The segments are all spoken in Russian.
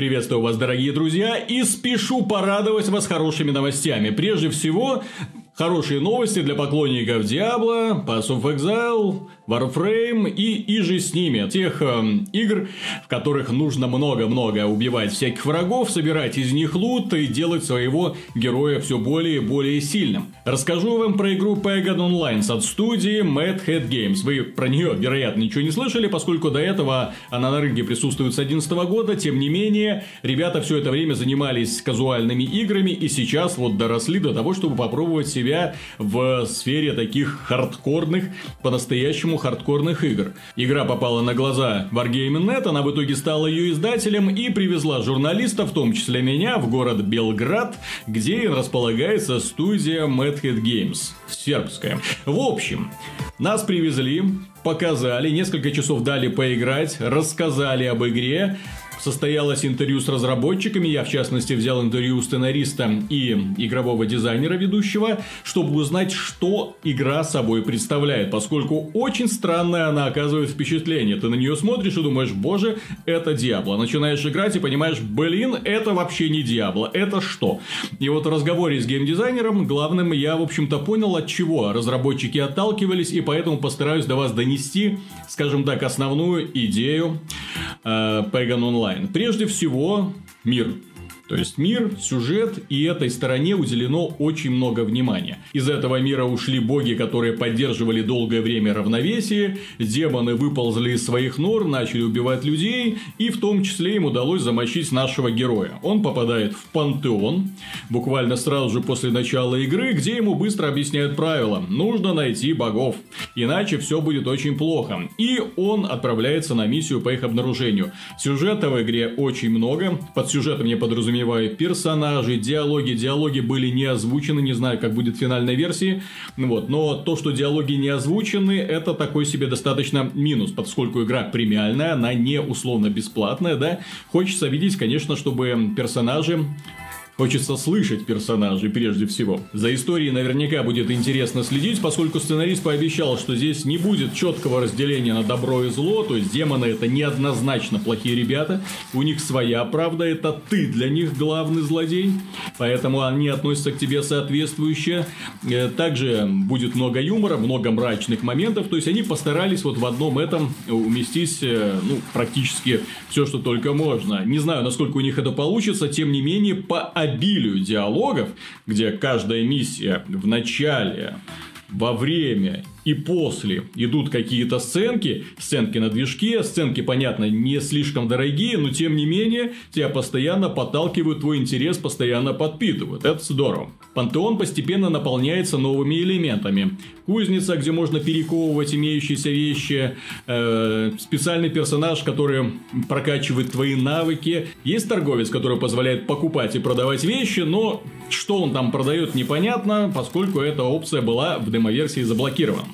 Приветствую вас, дорогие друзья, и спешу порадовать вас хорошими новостями. Прежде всего, Хорошие новости для поклонников Diablo, Pass of Exile, Warframe и иже с ними. Тех э, игр, в которых нужно много-много убивать всяких врагов, собирать из них лут и делать своего героя все более и более сильным. Расскажу вам про игру Pagan Online от студии Mad Hat Games. Вы про нее, вероятно, ничего не слышали, поскольку до этого она на рынке присутствует с 2011 года. Тем не менее, ребята все это время занимались казуальными играми и сейчас вот доросли до того, чтобы попробовать себя себя в сфере таких хардкорных, по-настоящему хардкорных игр. Игра попала на глаза Wargaming.net, она в итоге стала ее издателем и привезла журналистов, в том числе меня, в город Белград, где располагается студия Madhead Games, сербская. В общем, нас привезли, показали, несколько часов дали поиграть, рассказали об игре, состоялось интервью с разработчиками. Я, в частности, взял интервью сценариста и игрового дизайнера ведущего, чтобы узнать, что игра собой представляет. Поскольку очень странная она оказывает впечатление. Ты на нее смотришь и думаешь, боже, это Диабло. Начинаешь играть и понимаешь, блин, это вообще не Диабло. Это что? И вот в разговоре с геймдизайнером главным я, в общем-то, понял, от чего разработчики отталкивались, и поэтому постараюсь до вас донести, скажем так, основную идею э, Pagan Online онлайн. Прежде всего, мир. То есть мир, сюжет, и этой стороне уделено очень много внимания. Из этого мира ушли боги, которые поддерживали долгое время равновесие, демоны выползли из своих нор, начали убивать людей, и в том числе им удалось замочить нашего героя. Он попадает в пантеон, буквально сразу же после начала игры, где ему быстро объясняют правила. Нужно найти богов, иначе все будет очень плохо. И он отправляется на миссию по их обнаружению. Сюжета в игре очень много, под сюжетом я подразумеваю подразумеваю персонажи, диалоги. Диалоги были не озвучены, не знаю, как будет в финальной версии. Вот. Но то, что диалоги не озвучены, это такой себе достаточно минус, поскольку игра премиальная, она не условно бесплатная, да. Хочется видеть, конечно, чтобы персонажи Хочется слышать персонажей прежде всего. За историей наверняка будет интересно следить, поскольку сценарист пообещал, что здесь не будет четкого разделения на добро и зло, то есть демоны это неоднозначно плохие ребята, у них своя правда, это ты для них главный злодей, поэтому они относятся к тебе соответствующе. Э, также будет много юмора, много мрачных моментов, то есть они постарались вот в одном этом уместить э, ну, практически все, что только можно. Не знаю, насколько у них это получится, тем не менее, по обилию диалогов, где каждая миссия в начале, во время и после идут какие-то сценки, сценки на движке, сценки, понятно, не слишком дорогие, но тем не менее тебя постоянно подталкивают, твой интерес постоянно подпитывают. Это здорово. Пантеон постепенно наполняется новыми элементами. Кузница, где можно перековывать имеющиеся вещи, э, специальный персонаж, который прокачивает твои навыки. Есть торговец, который позволяет покупать и продавать вещи, но что он там продает непонятно, поскольку эта опция была в демоверсии заблокирована.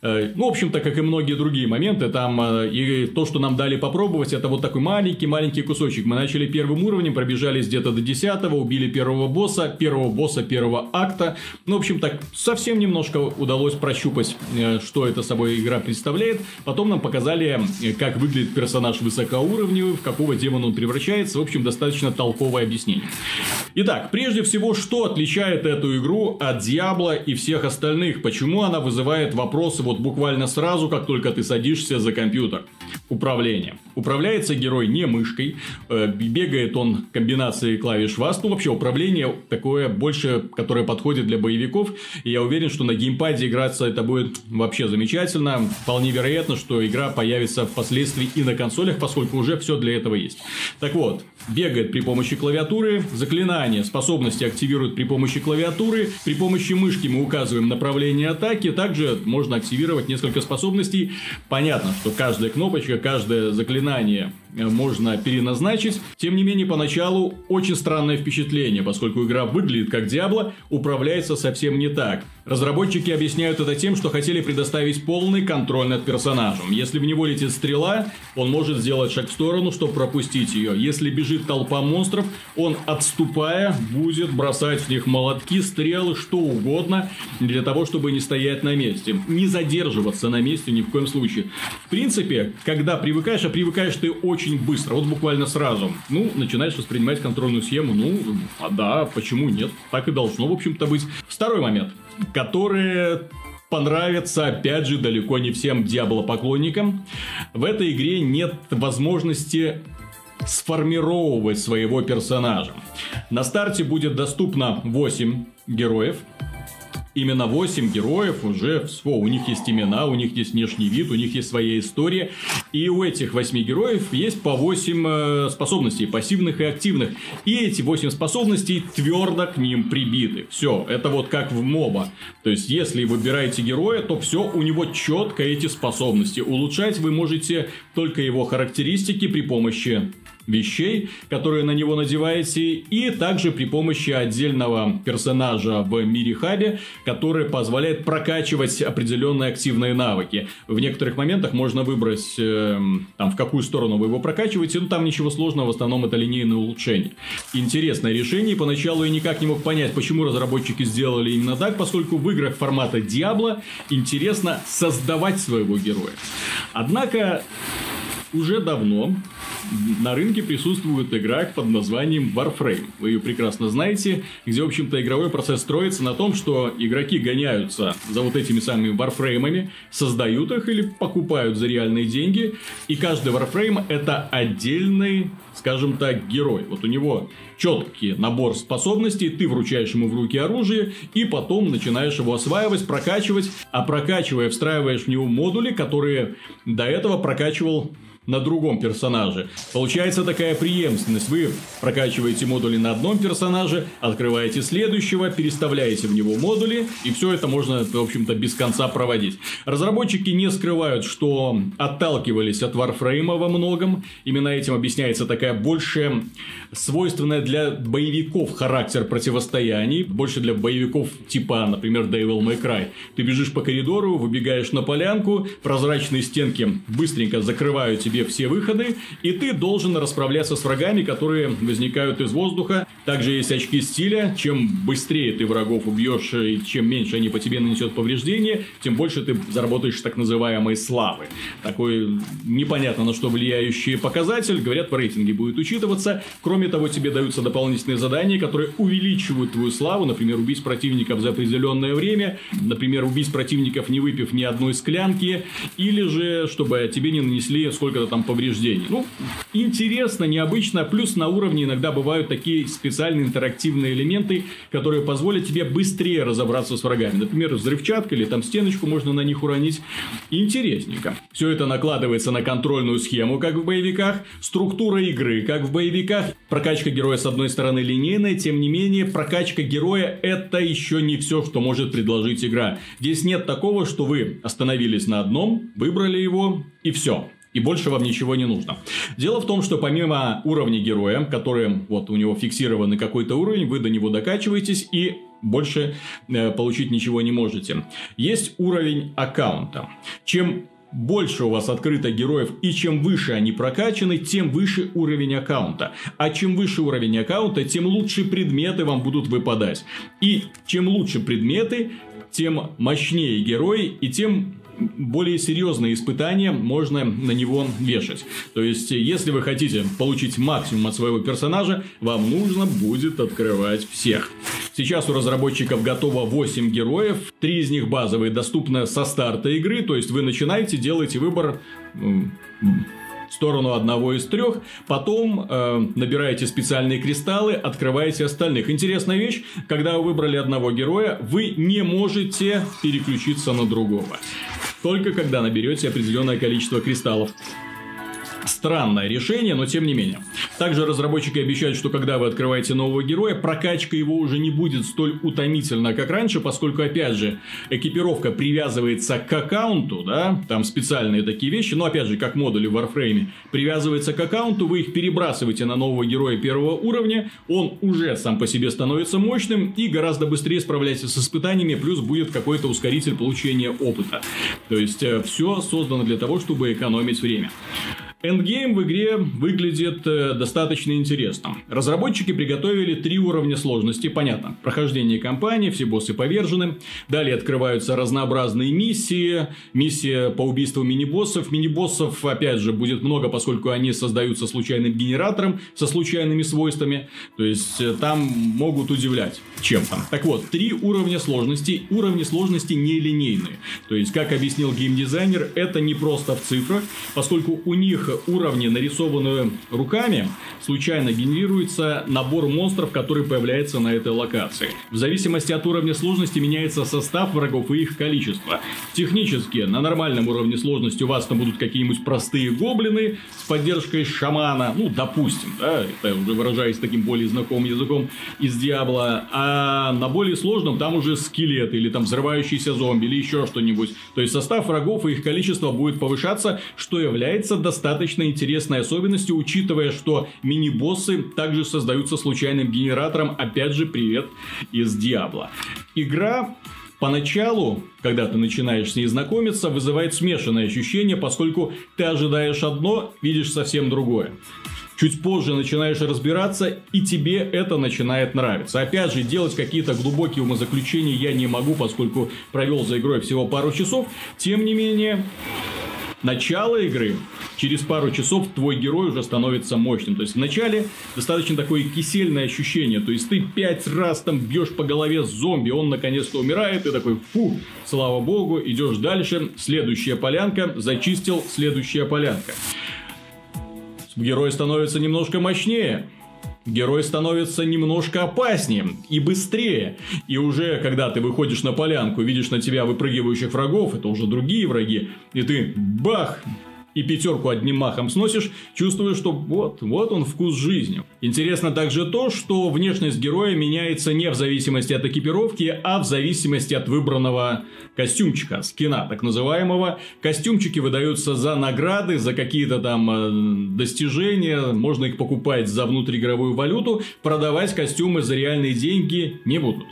Э, ну, в общем-то, как и многие другие моменты, там э, и то, что нам дали попробовать, это вот такой маленький-маленький кусочек. Мы начали первым уровнем, пробежались где-то до 10 убили первого босса, первого босса первого акта. Ну, в общем, так совсем немножко удалось прощупать, э, что это собой игра представляет. Потом нам показали, как выглядит персонаж высокоуровневый, в какого демона он превращается. В общем, достаточно толковое объяснение. Итак, прежде всего, что отличает эту игру от Диабло и всех остальных? Почему она вызывает вопросы вот буквально сразу, как только ты садишься за компьютер. Управление. Управляется герой не мышкой, э, бегает он комбинацией клавиш ВАС. Ну, вообще, управление такое больше, которое подходит для боевиков. И я уверен, что на геймпаде играться это будет вообще замечательно. Вполне вероятно, что игра появится впоследствии и на консолях, поскольку уже все для этого есть. Так вот, бегает при помощи клавиатуры, заклинания, способности активируют при помощи клавиатуры, при помощи мышки мы указываем направление атаки, также можно активировать активировать несколько способностей. Понятно, что каждая кнопочка, каждое заклинание э, можно переназначить. Тем не менее, поначалу очень странное впечатление, поскольку игра выглядит как Диабло, управляется совсем не так. Разработчики объясняют это тем, что хотели предоставить полный контроль над персонажем. Если в него летит стрела, он может сделать шаг в сторону, чтобы пропустить ее. Если бежит толпа монстров, он, отступая, будет бросать в них молотки, стрелы, что угодно, для того, чтобы не стоять на месте. Не задерживаться на месте ни в коем случае. В принципе, когда привыкаешь, а привыкаешь ты очень быстро, вот буквально сразу. Ну, начинаешь воспринимать контрольную схему, ну, а да, почему нет? Так и должно, в общем-то, быть. Второй момент, который понравится, опять же, далеко не всем Диабло-поклонникам. В этой игре нет возможности сформировать своего персонажа. На старте будет доступно 8 героев, именно 8 героев уже, о, у них есть имена, у них есть внешний вид, у них есть своя история. И у этих 8 героев есть по 8 э, способностей, пассивных и активных. И эти 8 способностей твердо к ним прибиты. Все, это вот как в моба. То есть, если выбираете героя, то все, у него четко эти способности. Улучшать вы можете только его характеристики при помощи вещей, которые на него надеваете, и также при помощи отдельного персонажа в мире хабе, который позволяет прокачивать определенные активные навыки. В некоторых моментах можно выбрать, э, там, в какую сторону вы его прокачиваете, ну, там ничего сложного, в основном это линейное улучшение. Интересное решение, поначалу я никак не мог понять, почему разработчики сделали именно так, поскольку в играх формата Diablo интересно создавать своего героя. Однако, уже давно на рынке присутствует игра под названием Warframe. Вы ее прекрасно знаете, где, в общем-то, игровой процесс строится на том, что игроки гоняются за вот этими самыми Warframe'ами, создают их или покупают за реальные деньги, и каждый Warframe это отдельный, скажем так, герой. Вот у него четкий набор способностей, ты вручаешь ему в руки оружие, и потом начинаешь его осваивать, прокачивать, а прокачивая, встраиваешь в него модули, которые до этого прокачивал на другом персонаже. Получается такая преемственность. Вы прокачиваете модули на одном персонаже, открываете следующего, переставляете в него модули, и все это можно, в общем-то, без конца проводить. Разработчики не скрывают, что отталкивались от Warframe во многом. Именно этим объясняется такая большая свойственная для боевиков характер противостояний, больше для боевиков типа, например, Devil May Cry. Ты бежишь по коридору, выбегаешь на полянку, прозрачные стенки быстренько закрывают тебе все выходы, и ты должен расправляться с врагами, которые возникают из воздуха. Также есть очки стиля, чем быстрее ты врагов убьешь и чем меньше они по тебе нанесет повреждения, тем больше ты заработаешь так называемой славы. Такой непонятно на что влияющий показатель, говорят, в рейтинге будет учитываться. Кроме того, тебе даются дополнительные задания, которые увеличивают твою славу, например, убить противников за определенное время, например, убить противников, не выпив ни одной склянки, или же, чтобы тебе не нанесли сколько-то там повреждений. Ну, интересно, необычно, плюс на уровне иногда бывают такие специальные интерактивные элементы, которые позволят тебе быстрее разобраться с врагами. Например, взрывчатка или там стеночку можно на них уронить. Интересненько. Все это накладывается на контрольную схему, как в боевиках, структура игры, как в боевиках, Прокачка героя с одной стороны линейная, тем не менее прокачка героя это еще не все, что может предложить игра. Здесь нет такого, что вы остановились на одном, выбрали его и все. И больше вам ничего не нужно. Дело в том, что помимо уровня героя, которым вот у него фиксированный какой-то уровень, вы до него докачиваетесь и больше э, получить ничего не можете. Есть уровень аккаунта. Чем больше у вас открыто героев, и чем выше они прокачаны, тем выше уровень аккаунта. А чем выше уровень аккаунта, тем лучше предметы вам будут выпадать. И чем лучше предметы, тем мощнее герои, и тем более серьезные испытания можно на него вешать. То есть, если вы хотите получить максимум от своего персонажа, вам нужно будет открывать всех. Сейчас у разработчиков готово 8 героев, 3 из них базовые, доступны со старта игры, то есть вы начинаете, делаете выбор сторону одного из трех, потом э, набираете специальные кристаллы, открываете остальных. Интересная вещь, когда вы выбрали одного героя, вы не можете переключиться на другого только когда наберете определенное количество кристаллов. Странное решение, но тем не менее. Также разработчики обещают, что когда вы открываете нового героя, прокачка его уже не будет столь утомительна, как раньше, поскольку, опять же, экипировка привязывается к аккаунту, да, там специальные такие вещи, но, опять же, как модули в Warframe, привязывается к аккаунту, вы их перебрасываете на нового героя первого уровня, он уже сам по себе становится мощным и гораздо быстрее справляется с испытаниями, плюс будет какой-то ускоритель получения опыта. То есть, э, все создано для того, чтобы экономить время. Эндгейм в игре выглядит э, достаточно интересно. Разработчики приготовили три уровня сложности, понятно. Прохождение кампании, все боссы повержены. Далее открываются разнообразные миссии. Миссия по убийству мини-боссов. Мини-боссов, опять же, будет много, поскольку они создаются случайным генератором, со случайными свойствами. То есть, э, там могут удивлять чем-то. Так вот, три уровня сложности. Уровни сложности нелинейные. То есть, как объяснил геймдизайнер, это не просто в цифрах, поскольку у них уровне, нарисованные руками, случайно генерируется набор монстров, который появляется на этой локации. В зависимости от уровня сложности меняется состав врагов и их количество. Технически, на нормальном уровне сложности у вас там будут какие-нибудь простые гоблины с поддержкой шамана, ну, допустим, да, это уже выражаясь таким более знакомым языком из Диабла, а на более сложном там уже скелеты или там взрывающиеся зомби или еще что-нибудь. То есть состав врагов и их количество будет повышаться, что является достаточно достаточно интересной особенностью, учитывая, что мини-боссы также создаются случайным генератором. Опять же, привет из Диабла. Игра Поначалу, когда ты начинаешь с ней знакомиться, вызывает смешанное ощущение, поскольку ты ожидаешь одно, видишь совсем другое. Чуть позже начинаешь разбираться, и тебе это начинает нравиться. Опять же, делать какие-то глубокие умозаключения я не могу, поскольку провел за игрой всего пару часов. Тем не менее, начало игры через пару часов твой герой уже становится мощным. То есть вначале достаточно такое кисельное ощущение. То есть ты пять раз там бьешь по голове зомби, он наконец-то умирает, и такой, фу, слава богу, идешь дальше, следующая полянка, зачистил, следующая полянка. Герой становится немножко мощнее, герой становится немножко опаснее и быстрее. И уже когда ты выходишь на полянку, видишь на тебя выпрыгивающих врагов, это уже другие враги, и ты бах, и пятерку одним махом сносишь, чувствуешь, что вот, вот он вкус жизни. Интересно также то, что внешность героя меняется не в зависимости от экипировки, а в зависимости от выбранного костюмчика, скина так называемого. Костюмчики выдаются за награды, за какие-то там э, достижения, можно их покупать за внутриигровую валюту, продавать костюмы за реальные деньги не будут.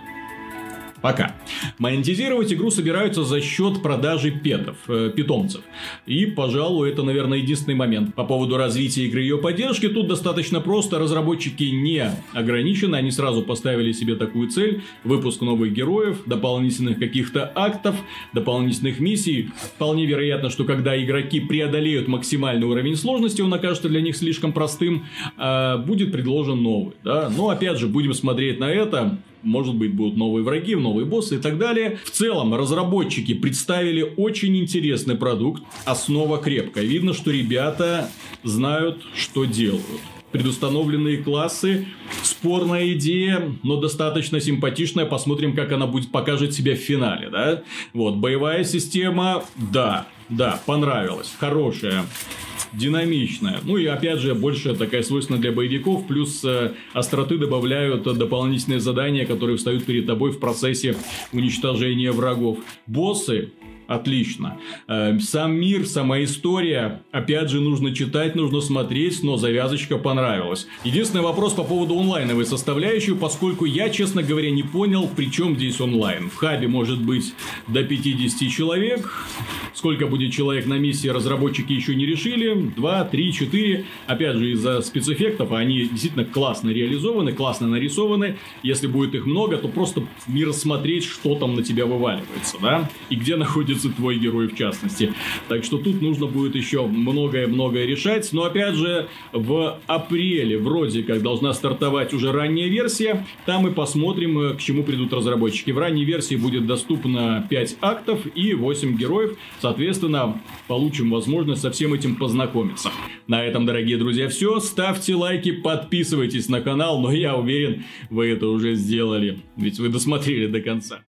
Пока. Монетизировать игру собираются за счет продажи петов, э, питомцев. И, пожалуй, это, наверное, единственный момент. По поводу развития игры и ее поддержки, тут достаточно просто. Разработчики не ограничены, они сразу поставили себе такую цель. Выпуск новых героев, дополнительных каких-то актов, дополнительных миссий. Вполне вероятно, что когда игроки преодолеют максимальный уровень сложности, он окажется для них слишком простым, а будет предложен новый. Да? Но, опять же, будем смотреть на это может быть, будут новые враги, новые боссы и так далее. В целом, разработчики представили очень интересный продукт, основа крепкая. Видно, что ребята знают, что делают предустановленные классы. Спорная идея, но достаточно симпатичная. Посмотрим, как она будет покажет себя в финале, да? Вот, боевая система, да, да, понравилась, хорошая динамичная. Ну и опять же, больше такая свойственная для боевиков, плюс э, остроты добавляют дополнительные задания, которые встают перед тобой в процессе уничтожения врагов. Боссы Отлично. Э, сам мир, сама история, опять же, нужно читать, нужно смотреть, но завязочка понравилась. Единственный вопрос по поводу онлайновой составляющей, поскольку я, честно говоря, не понял, при чем здесь онлайн. В хабе может быть до 50 человек. Сколько будет человек на миссии, разработчики еще не решили. 2, 3, 4. Опять же, из-за спецэффектов они действительно классно реализованы, классно нарисованы. Если будет их много, то просто не рассмотреть, что там на тебя вываливается, да? И где находится находится твой герой в частности. Так что тут нужно будет еще многое-многое решать. Но опять же, в апреле вроде как должна стартовать уже ранняя версия. Там мы посмотрим, э, к чему придут разработчики. В ранней версии будет доступно 5 актов и 8 героев. Соответственно, получим возможность со всем этим познакомиться. На этом, дорогие друзья, все. Ставьте лайки, подписывайтесь на канал. Но я уверен, вы это уже сделали. Ведь вы досмотрели до конца.